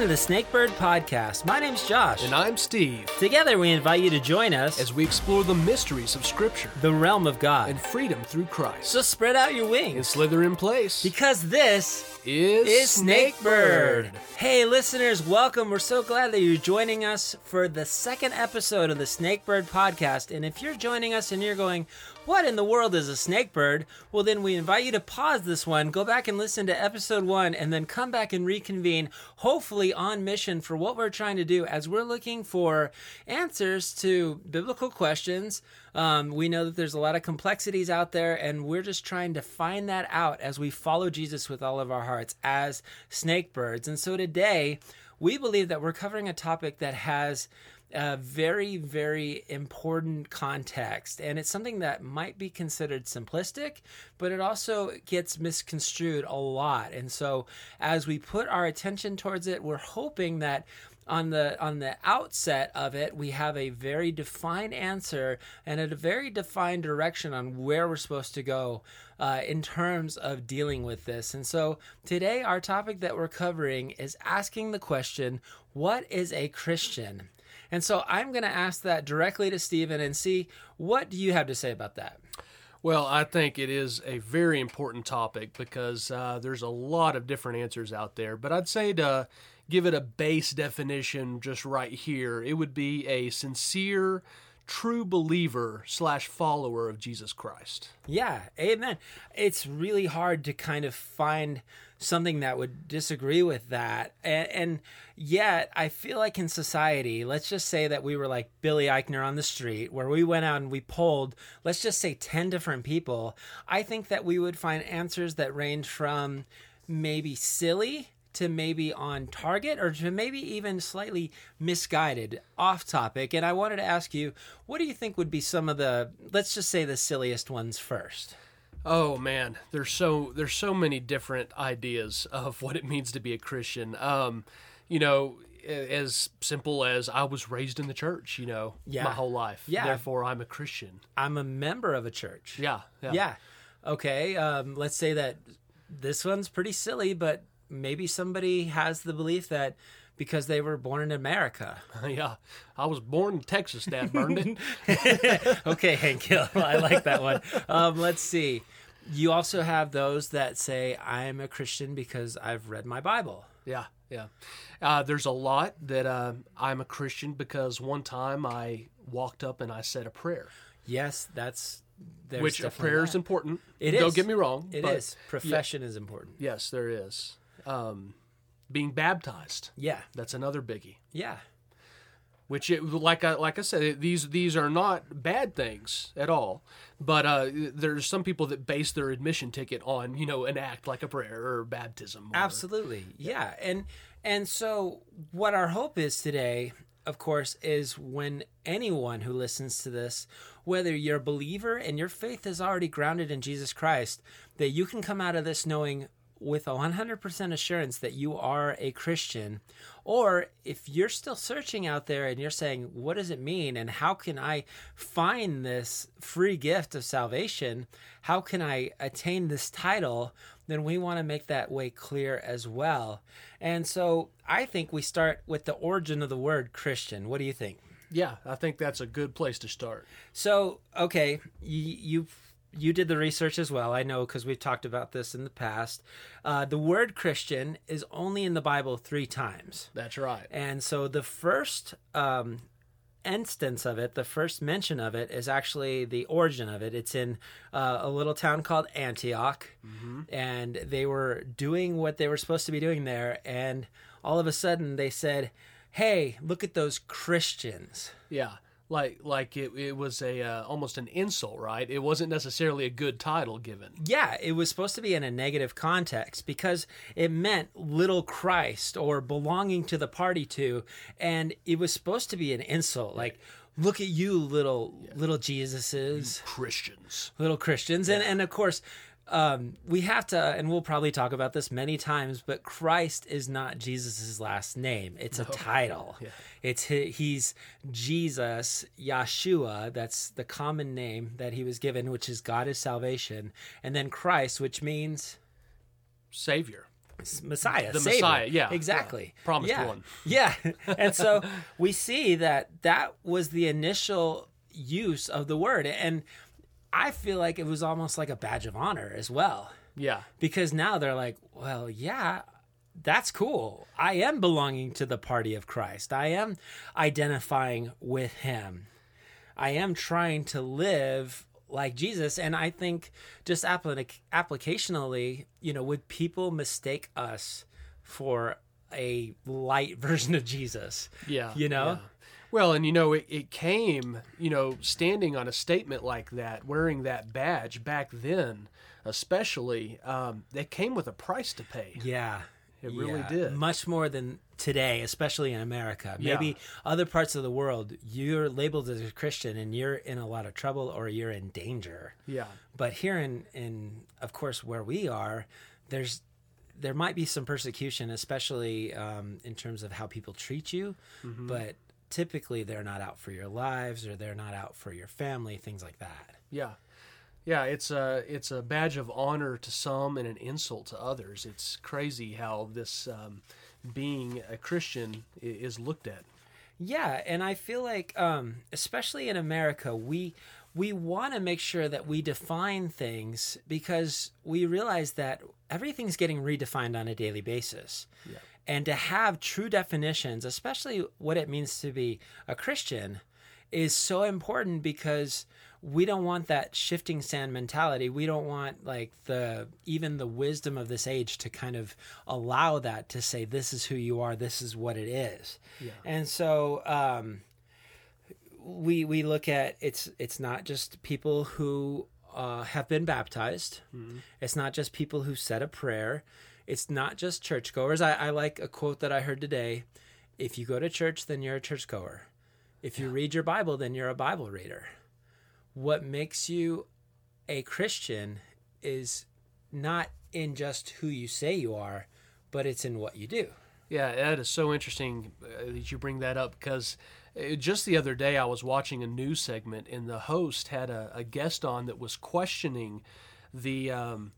welcome to the Snakebird Podcast. My name's Josh. And I'm Steve. Together, we invite you to join us as we explore the mysteries of Scripture, the realm of God, and freedom through Christ. So spread out your wings and slither in place. Because this is, is Snakebird. Hey, listeners, welcome. We're so glad that you're joining us for the second episode of the Snakebird Podcast. And if you're joining us and you're going, what in the world is a snakebird? Well, then we invite you to pause this one, go back and listen to episode one, and then come back and reconvene, hopefully on mission for what we're trying to do as we're looking for answers to biblical questions. Um, we know that there's a lot of complexities out there, and we're just trying to find that out as we follow Jesus with all of our hearts as snakebirds. And so today, we believe that we're covering a topic that has a very, very important context. And it's something that might be considered simplistic, but it also gets misconstrued a lot. And so as we put our attention towards it, we're hoping that on the on the outset of it we have a very defined answer and a very defined direction on where we're supposed to go uh, in terms of dealing with this and so today our topic that we're covering is asking the question what is a christian and so I'm going to ask that directly to Stephen and see what do you have to say about that? Well, I think it is a very important topic because uh, there's a lot of different answers out there. But I'd say to give it a base definition just right here, it would be a sincere, true believer slash follower of Jesus Christ. Yeah, amen. It's really hard to kind of find something that would disagree with that. And, and, yet, I feel like in society, let's just say that we were like Billy Eichner on the street, where we went out and we polled, let's just say 10 different people. I think that we would find answers that range from maybe silly to maybe on target or to maybe even slightly misguided off topic and i wanted to ask you what do you think would be some of the let's just say the silliest ones first Oh man, there's so there's so many different ideas of what it means to be a Christian. Um, you know, as simple as I was raised in the church, you know, yeah. my whole life. Yeah. Therefore, I'm a Christian. I'm a member of a church. Yeah. Yeah. yeah. Okay. Um, let's say that this one's pretty silly, but maybe somebody has the belief that because they were born in America. yeah, I was born in Texas. Dad burned it. okay, Hank Hill, I like that one. Um, let's see. You also have those that say I'm a Christian because I've read my Bible. Yeah, yeah. Uh, there's a lot that uh, I'm a Christian because one time I walked up and I said a prayer. Yes, that's which a prayer that. is important. It Don't is. get me wrong. It is. Profession yeah. is important. Yes, there is. Um, being baptized. Yeah, that's another biggie. Yeah, which it, like I like I said, these these are not bad things at all. But uh, there's some people that base their admission ticket on you know an act like a prayer or baptism. Or, Absolutely, yeah. yeah, and and so what our hope is today of course, is when anyone who listens to this, whether you're a believer and your faith is already grounded in Jesus Christ, that you can come out of this knowing with a 100% assurance that you are a Christian. Or if you're still searching out there and you're saying, what does it mean? And how can I find this free gift of salvation? How can I attain this title? Then we want to make that way clear as well. And so I think we start with the origin of the word Christian. What do you think? Yeah, I think that's a good place to start. So, okay, you, you you did the research as well. I know because we've talked about this in the past. Uh, the word Christian is only in the Bible three times. That's right. And so the first um, instance of it, the first mention of it, is actually the origin of it. It's in uh, a little town called Antioch, mm-hmm. and they were doing what they were supposed to be doing there, and all of a sudden they said, "Hey, look at those Christians." Yeah like like it, it was a uh, almost an insult right? It wasn't necessarily a good title given. Yeah it was supposed to be in a negative context because it meant little christ or belonging to the party to and it was supposed to be an insult like look at you little yeah. little jesuses. Christians. Little christians. Yeah. and and of course um, we have to, and we'll probably talk about this many times, but Christ is not Jesus's last name. It's no. a title. Yeah. It's he's Jesus, Yeshua. That's the common name that he was given, which is God is salvation, and then Christ, which means Savior. Messiah, The Savior. Messiah, yeah, exactly, yeah. Promised yeah. one. Yeah, and so we see that that was the initial use of the word, and I feel like it was almost like a badge of honor as well, Yeah. because now they're like, well, yeah. That's cool. I am belonging to the party of Christ. I am identifying with him. I am trying to live like Jesus. And I think just applic- applicationally, you know, would people mistake us for a light version of Jesus? Yeah. You know? yeah. Well, and you know, it, it came, you know, standing on a statement like that, wearing that badge back then, especially, um, that came with a price to pay. Yeah. It really Yeah. did. Much more than today, especially in America. Yeah. Maybe other parts of the world, you're labeled as a Christian and you're in a lot of trouble or you're in danger. Yeah. But here in, in of course, where we are, there's there might be some persecution, especially um, in terms of how people treat you. Mm-hmm. But typically, they're not out for your lives or they're not out for your family, things like that. Yeah. Yeah, it's a it's a badge of honor to some and an insult to others. It's crazy how this um, being a Christian is looked at. Yeah, and I feel like, um, especially in America, we we want to make sure that we define things because we realize that everything's getting redefined on a daily basis. Yeah. And to have true definitions, especially what it means to be a Christian, is so important because we don't want that shifting sand mentality. We don't want like the even the wisdom of this age to kind of allow that to say this is who you are, this is what it is. Yeah. And so um, we we look at it's it's not just people who uh, have been baptized. It's not just people who said a prayer. It's not just churchgoers. I, I like a quote that I heard today. If you go to church, then you're a churchgoer. If you read your Bible, then you're a Bible reader. What makes you a Christian is not in just who you say you are, but it's in what you do. Yeah, that is so interesting uh, that you bring that up because uh, just the other day I was watching a news segment and the host had a, a guest on that was questioning the um,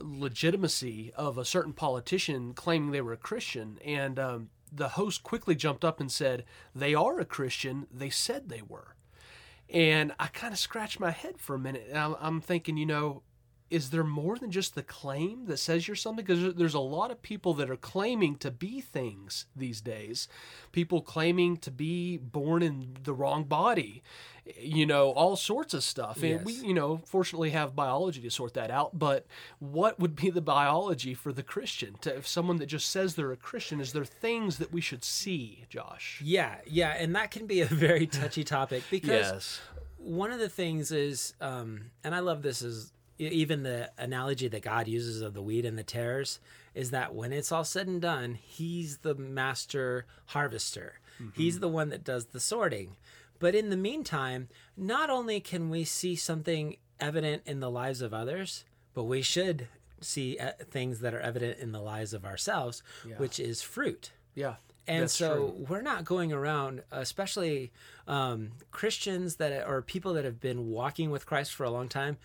legitimacy of a certain politician claiming they were a Christian. And um, the host quickly jumped up and said, They are a Christian. They said they were. And I kind of scratched my head for a minute. And I'm, I'm thinking, you know, is there more than just the claim that says you're something? Because there's a lot of people that are claiming to be things these days. People claiming to be born in the wrong body, you know, all sorts of stuff. And we, you know, fortunately have biology to sort that out. But what would be the biology for the Christian? To if someone that just says they're a Christian, is there things that we should see, Josh? Yeah, yeah, and that can be a very touchy topic because Yes. one of the things is, um, and I love this is even the analogy that God uses of the wheat and the tares is that when it's all said and done, He's the master harvester. He's the one that does the sorting. But in the meantime, not only can we see something evident in the lives of others, but we should see uh, things that are evident in the lives of ourselves, which is fruit. Yeah. And that's so true. we're not going around, especially um, Christians that or people that have been walking with Christ for a long time.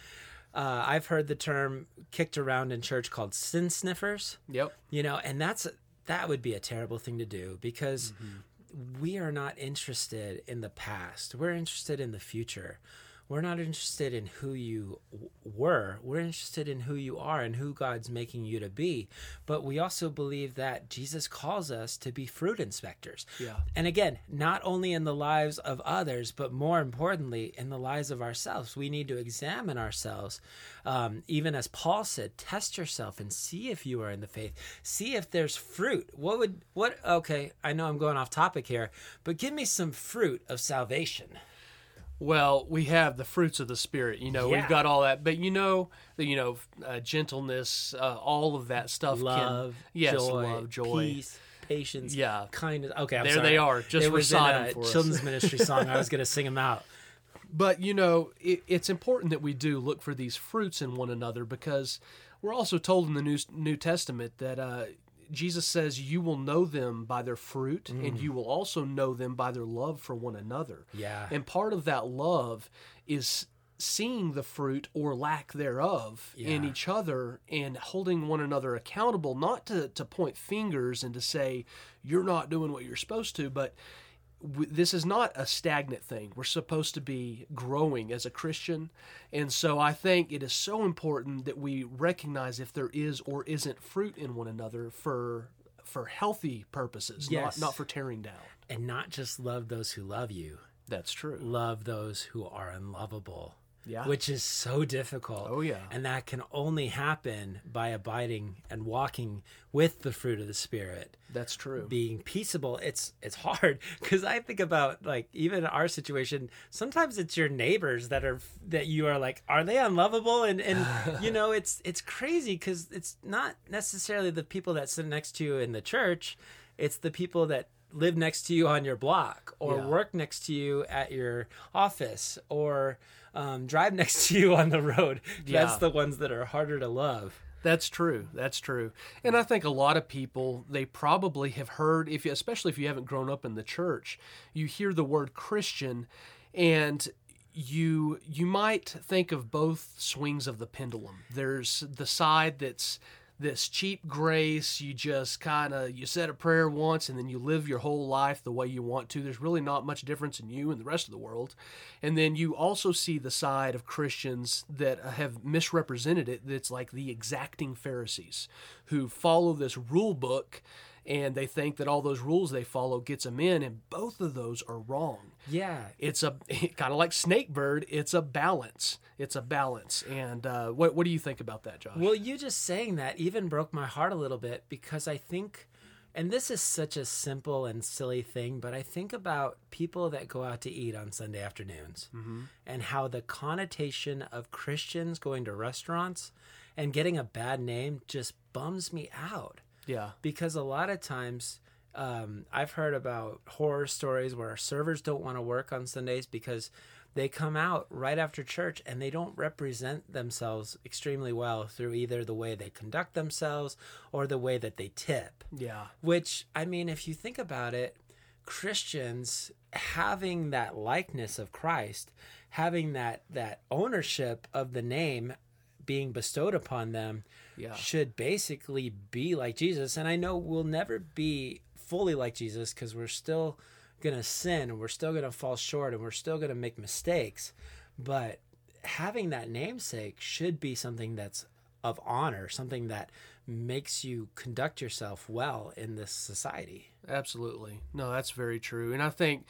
Uh, I've heard the term kicked around in church called sin sniffers. Yep. You know, and that's that would be a terrible thing to do because Mm-hmm. we are not interested in the past. We're interested in the future. We're not interested in who you w- were. We're interested in who you are and who God's making you to be. But we also believe that Jesus calls us to be fruit inspectors. Yeah. And again, not only in the lives of others, but more importantly, in the lives of ourselves. We need to examine ourselves. Um, even as Paul said, test yourself and see if you are in the faith. See if there's fruit. What would, what, okay, I know I'm going off topic here, but give me some fruit of salvation. Well, we have the fruits of the spirit. You know, Yeah. we've got all that, but you know, the you know, uh, gentleness, uh, all of that stuff. Love, can, yes, joy, love, joy. peace, patience, Yeah. kindness. Okay, I'm There sorry. they are. Just it was in recite for us. children's ministry song. I was going to sing them out. But you know, it, it's important that we do look for these fruits in one another because we're also told in the New New Testament that uh, Jesus says, "You will know them by their fruit, and mm. you will also know them by their love for one another." Yeah. And part of that love is seeing the fruit or lack thereof in each other and holding one another accountable, not to, to point fingers and to say, you're not doing what you're supposed to, but w- this is not a stagnant thing. We're supposed to be growing as a Christian. And so I think it is so important that we recognize if there is or isn't fruit in one another for for healthy purposes, Yes. not not for tearing down. And not just love those who love you, That's true. love those who are unlovable. Yeah. Which is so difficult. Oh, yeah. And that can only happen by abiding and walking with the fruit of the spirit. That's true. being peaceable it's it's hard because i think about like even our situation sometimes it's your neighbors that are that you are like are they unlovable and and you know it's it's crazy because it's not necessarily the people that sit next to you in the church it's the people that live next to you on your block or Yeah. work next to you at your office or um, drive next to you on the road that's Yeah. the ones that are harder to love That's true. That's true. And I think a lot of people they probably have heard if you, especially if you haven't grown up in the church, you hear the word Christian and you you might think of both swings of the pendulum. There's the side that's this cheap grace, you just kind of you said a prayer once and then you live your whole life the way you want to. There's really not much difference in you and the rest of the world. And then you also see the side of Christians that have misrepresented it that's like the exacting Pharisees who follow this rule book and they think that all those rules they follow gets them in and both of those are wrong. Yeah. It's a kind of like snakebird it's a balance. It's a balance and uh, what, what do you think about that josh? Well, you just saying that even broke my heart a little bit because I think, and this is such a simple and silly thing, but I think about people that go out to eat on Sunday afternoons and how the connotation of Christians going to restaurants and getting a bad name just bums me out yeah because a lot of times um, I've heard about horror stories where servers don't want to work on Sundays because they come out right after church and they don't represent themselves extremely well through either the way they conduct themselves or the way that they tip. yeah Which, I mean, if you think about it, Christians having that likeness of Christ, having that that ownership of the name being bestowed upon them Yeah. should basically be like Jesus. And I know we'll never be fully like Jesus because we're still going to sin and we're still going to fall short and we're still going to make mistakes. But having that namesake should be something that's of honor, something that makes you conduct yourself well in this society. Absolutely. No, that's very true. And I think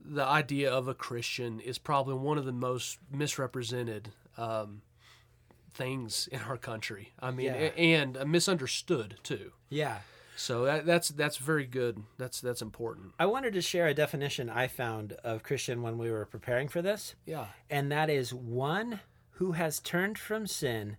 the idea of a Christian is probably one of the most misrepresented um, things in our country. I mean, Yeah. and uh, misunderstood too. Yeah. So that, that's that's very good. That's that's important. I wanted to share a definition I found of Christian when we were preparing for this. Yeah. and that is one who has turned from sin,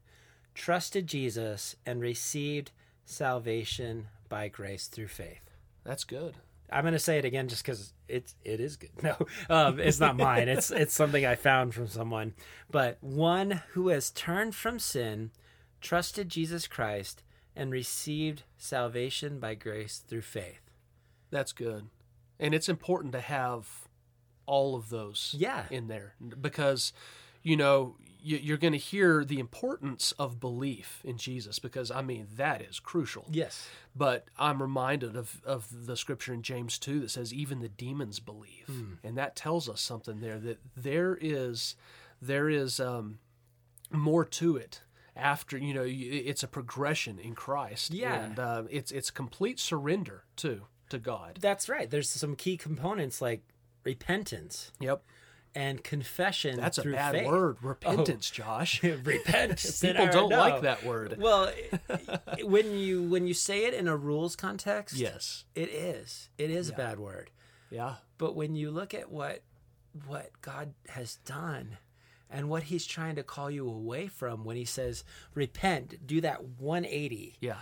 trusted Jesus, and received salvation by grace through faith. That's good. I'm going to say it again just because it's it is good. No, um, it's not mine. It's it's something I found from someone. But one who has turned from sin, trusted Jesus Christ, and received salvation by grace through faith. That's good. And it's important to have all of those Yeah. in there because you know you're going to hear the importance of belief in Jesus because I mean that is crucial. Yes. But I'm reminded of, of the scripture in James 2 that says even the demons believe. And that tells us something there that there is there is um, more to it after you know it's a progression in Christ Yeah. and uh, it's it's complete surrender too to God. That's right. There's some key components like repentance Yep. And confession. That's a bad faith. word, oh. repentance, Josh. Repent. People don't No. like that word. Well, when you when you say it in a rules context, Yes. it is. It is a bad word. Yeah. But when you look at what what God has done and what he's trying to call you away from when he says repent, do that 180. Yeah.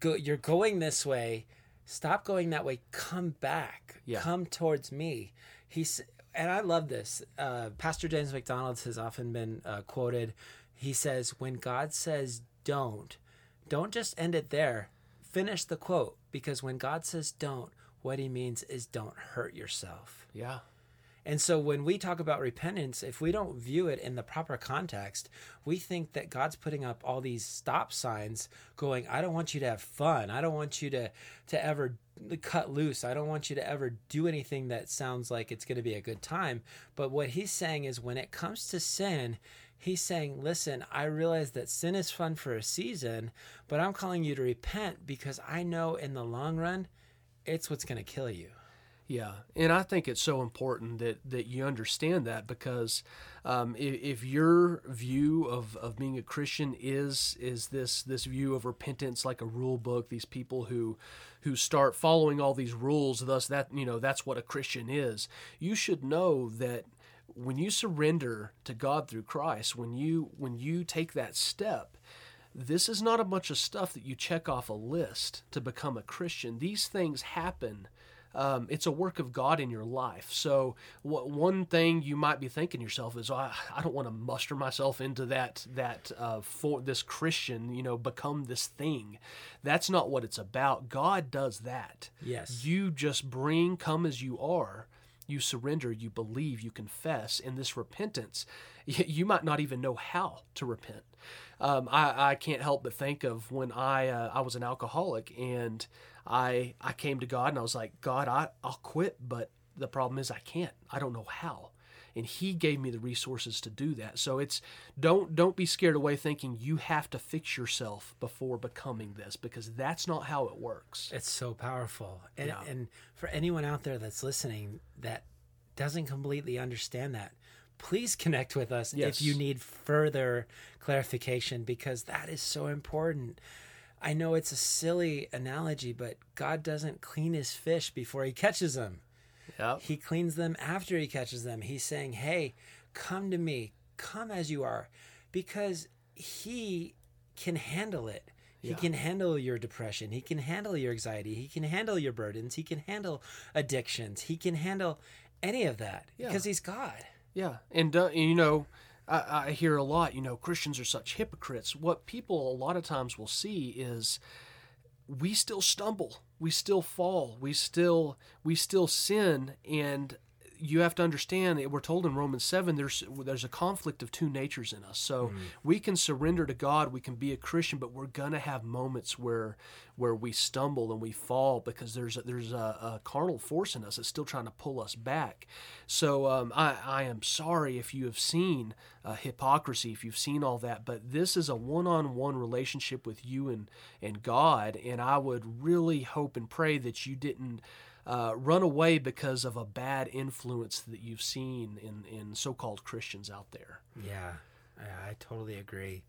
Go you're going this way, stop going that way, come back. Yeah. Come towards me. He's and I love this. Uh, Pastor James MacDonald has often been uh, quoted. He says, "When God says don't, don't just end it there. Finish the quote because when God says don't, what he means is don't hurt yourself." Yeah. And so when we talk about repentance, if we don't view it in the proper context, we think that God's putting up all these stop signs going, I don't want you to have fun. I don't want you to to ever cut loose. I don't want you to ever do anything that sounds like it's going to be a good time. But what he's saying is when it comes to sin, he's saying, Listen, I realize that sin is fun for a season, but I'm calling you to repent because I know in the long run, it's what's going to kill you. Yeah, and I think it's so important that that you understand that because um, if, if, your view of, of being a Christian is is this this view of repentance like a rule book, these people who who start following all these rules, thus that you know that's what a Christian is. You should know that when you surrender to God through Christ, when you when you take that step, this is not a bunch of stuff that you check off a list to become a Christian. These things happen um, it's a work of God in your life. So what, one thing you might be thinking yourself is, oh, I, I don't want to muster myself into that that uh, for this Christian, you know, become this thing. That's not what it's about. God does that. Yes. You just bring, come as you are. You surrender, you believe, you confess, in this repentance, you might not even know how to repent. Um, I, I can't help but think of when I uh, I was an alcoholic and I I came to God and I was like, God, I, I'll quit, but the problem is I can't. I don't know how. And he gave me the resources to do that. So it's don't don't be scared away thinking you have to fix yourself before becoming this because that's not how it works. It's so powerful. And yeah. and for anyone out there that's listening that doesn't completely understand that, please connect with us yes. if you need further clarification because that is so important. I know it's a silly analogy, but God doesn't clean his fish before he catches them. Yep. He cleans them after he catches them. He's saying, Hey, come to me, come as you are, because he can handle it. He yeah. can handle your depression. He can handle your anxiety. He can handle your burdens. He can handle addictions. He can handle any of that yeah. because he's God. Yeah. And, uh, you know, I, I hear a lot, you know, Christians are such hypocrites. What people a lot of times will see is we still stumble, we still fall, we still we still sin, and you have to understand we're told in Romans 7 there's there's a conflict of two natures in us. So mm. we can surrender to God, we can be a Christian, but we're going to have moments where where we stumble and we fall because there's a, there's a, a carnal force in us that's still trying to pull us back. So um, I, I am sorry if you have seen uh, hypocrisy, if you've seen all that, but this is a one-on-one relationship with you and and God, and I would really hope and pray that you didn't uh, run away because of a bad influence that you've seen in, in so called Christians out there. Yeah, I, I totally agree.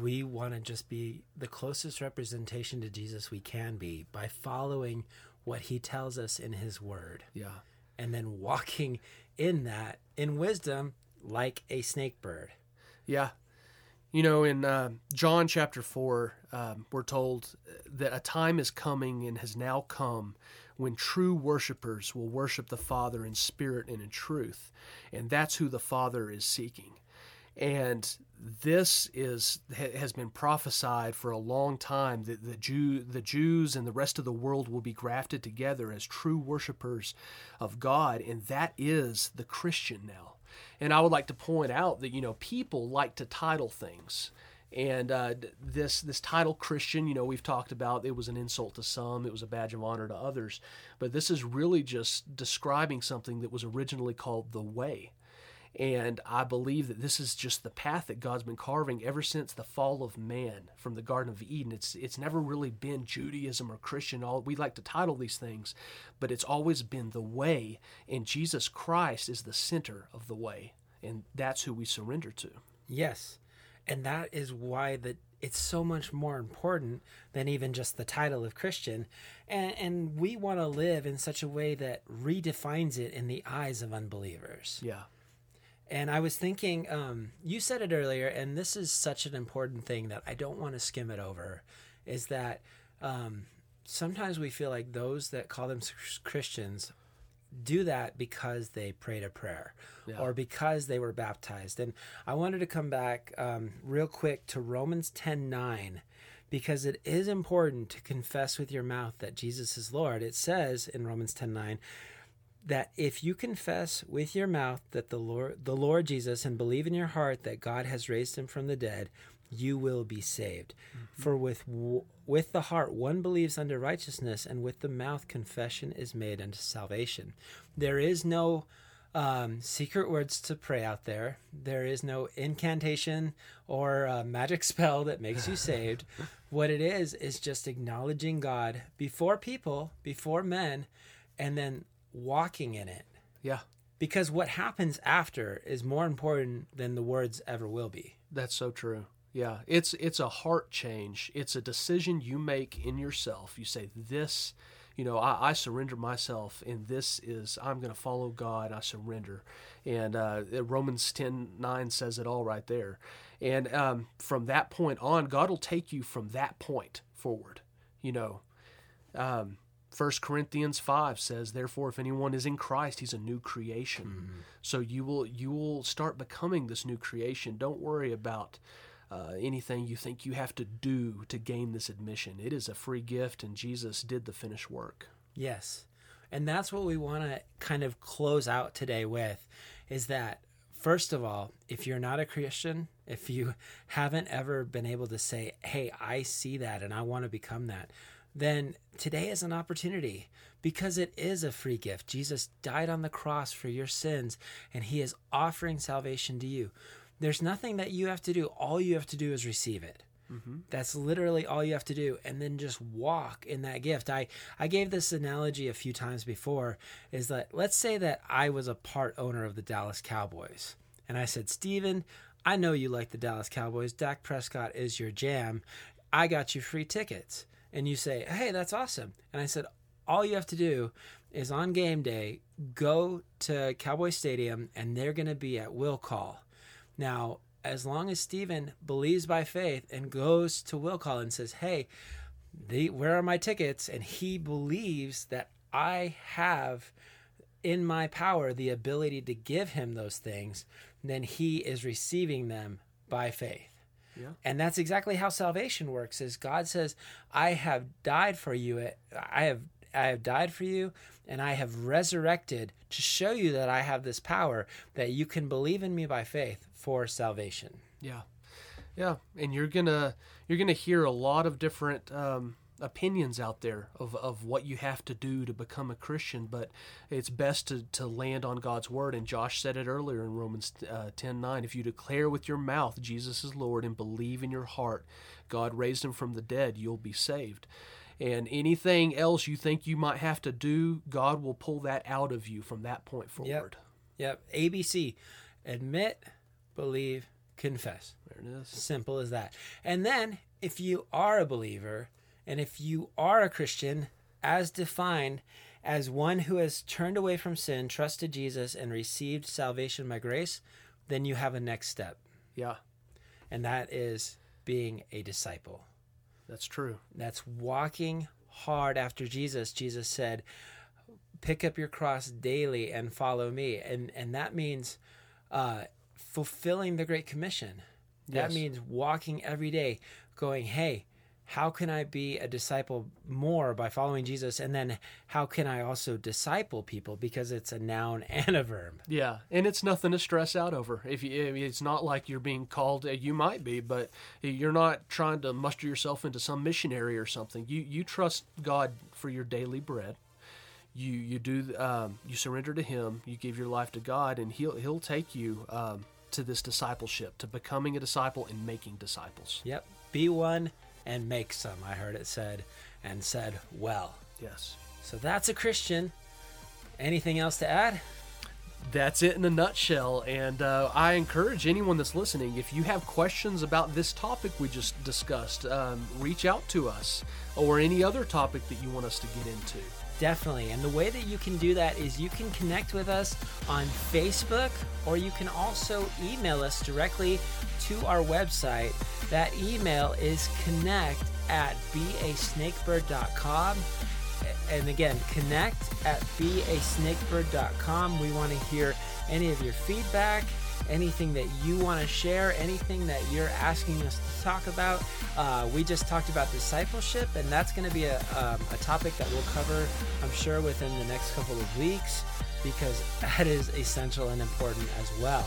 We want to just be the closest representation to Jesus we can be by following what he tells us in his word. Yeah. And then walking in that in wisdom like a snake bird. Yeah. You know, in uh, John chapter 4, um, we're told that a time is coming and has now come when true worshipers will worship the Father in spirit and in truth. And that's who the Father is seeking. And this is has been prophesied for a long time that the Jew the Jews and the rest of the world will be grafted together as true worshipers of God and that is the Christian now. And I would like to point out that you know people like to title things and uh, this this title Christian, you know, we've talked about it was an insult to some, it was a badge of honor to others, but this is really just describing something that was originally called the way. And I believe that this is just the path that God's been carving ever since the fall of man from the Garden of Eden. It's it's never really been Judaism or Christian. All we like to title these things, but it's always been the way, and Jesus Christ is the center of the way, and that's who we surrender to. Yes, and that is why that it's so much more important than even just the title of Christian. And, and we want to live in such a way that redefines it in the eyes of unbelievers. Yeah. And I was thinking, um, you said it earlier, and this is such an important thing that I don't want to skim it over, is that um, sometimes we feel like those that call themselves Christians do that because they prayed a prayer yeah. or because they were baptized. And I wanted to come back um, real quick to Romans 10 9 because it is important to confess with your mouth that Jesus is Lord. It says in Romans 10 9, that if you confess with your mouth that the Lord the Lord Jesus and believe in your heart that God has raised him from the dead, you will be saved. Mm-hmm. For with with the heart one believes unto righteousness, and with the mouth confession is made unto salvation. There is no um, secret words to pray out there. There is no incantation or magic spell that makes you saved. what it is is just acknowledging God before people, before men, and then walking in it. Yeah. Because what happens after is more important than the words ever will be. That's so true. Yeah, it's it's a heart change. It's a decision you make in yourself. You say this, you know, I, I surrender myself, and this is I'm going to follow God. I surrender, and uh, Romans ten nine says it all right there. And um, from that point on, God will take you from that point forward. You know, um, 1 Corinthians 5 says, Therefore, if anyone is in Christ, he's a new creation. Mm-hmm. So you will you will start becoming this new creation. Don't worry about uh, anything you think you have to do to gain this admission. It is a free gift, and Jesus did the finished work. Yes. And that's what we want to kind of close out today with is that, first of all, if you're not a Christian, if you haven't ever been able to say, hey, I see that and I want to become that, then today is an opportunity because it is a free gift. Jesus died on the cross for your sins and he is offering salvation to you. There's nothing that you have to do. All you have to do is receive it. Mm-hmm. That's literally all you have to do, and then just walk in that gift. I I gave this analogy a few times before. Is that let's say that I was a part owner of the Dallas Cowboys, and I said, Steven, I know you like the Dallas Cowboys. Dak Prescott is your jam. I got you free tickets, and you say, Hey, that's awesome. And I said, all you have to do is on game day go to Cowboy Stadium, and they're going to be at will call now, as long as Stephen believes by faith and goes to will call and says, Hey, the, where are my tickets? And he believes that I have in my power the ability to give him those things, then he is receiving them by faith. Yeah. And that's exactly how salvation works is God says, I have died for you. Eh, I have I have died for you and I have resurrected to show you that I have this power that you can believe in me by faith for salvation. Yeah. Yeah, and you're going to you're going to hear a lot of different um, opinions out there of, of what you have to do to become a Christian, but it's best to, to land on God's word. And Josh said it earlier in Romans uh, 10 9. If you declare with your mouth Jesus is Lord and believe in your heart God raised him from the dead, you'll be saved. And anything else you think you might have to do, God will pull that out of you from that point forward. Yep. yep. ABC admit, believe, confess. There it is. Simple as that. And then if you are a believer and if you are a Christian, as defined as one who has turned away from sin, trusted Jesus, and received salvation by grace, then you have a next step. Yeah. And that is being a disciple. That's true. That's walking hard after Jesus. Jesus said, "Pick up your cross daily and follow me," and and that means uh, fulfilling the Great Commission. That yes. means walking every day, going, "Hey, how can I be a disciple more by following Jesus? And then how can I also disciple people because it's a noun and a verb? Yeah, and it's nothing to stress out over. If you, it's not like you're being called, you might be, but you're not trying to muster yourself into some missionary or something. You you trust God for your daily bread. You you do um, you surrender to Him. You give your life to God, and He'll He'll take you. Um, to this discipleship, to becoming a disciple and making disciples. Yep. Be one and make some, I heard it said, and said, well. Yes. So that's a Christian. Anything else to add? That's it in a nutshell. And uh, I encourage anyone that's listening, if you have questions about this topic we just discussed, um, reach out to us or any other topic that you want us to get into. Definitely. And the way that you can do that is you can connect with us on Facebook or you can also email us directly to our website. That email is connect at beasnakebird.com. And again, connect at beasnakebird.com. We want to hear any of your feedback, anything that you want to share, anything that you're asking us to talk about. Uh, we just talked about discipleship, and that's going to be a, um, a topic that we'll cover, I'm sure, within the next couple of weeks because that is essential and important as well.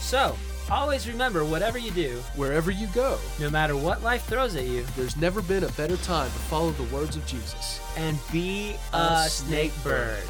So, always remember whatever you do, Wherever you go, no matter what life throws at you, there's never been a better time to follow the words of Jesus. and be A a snake snake bird.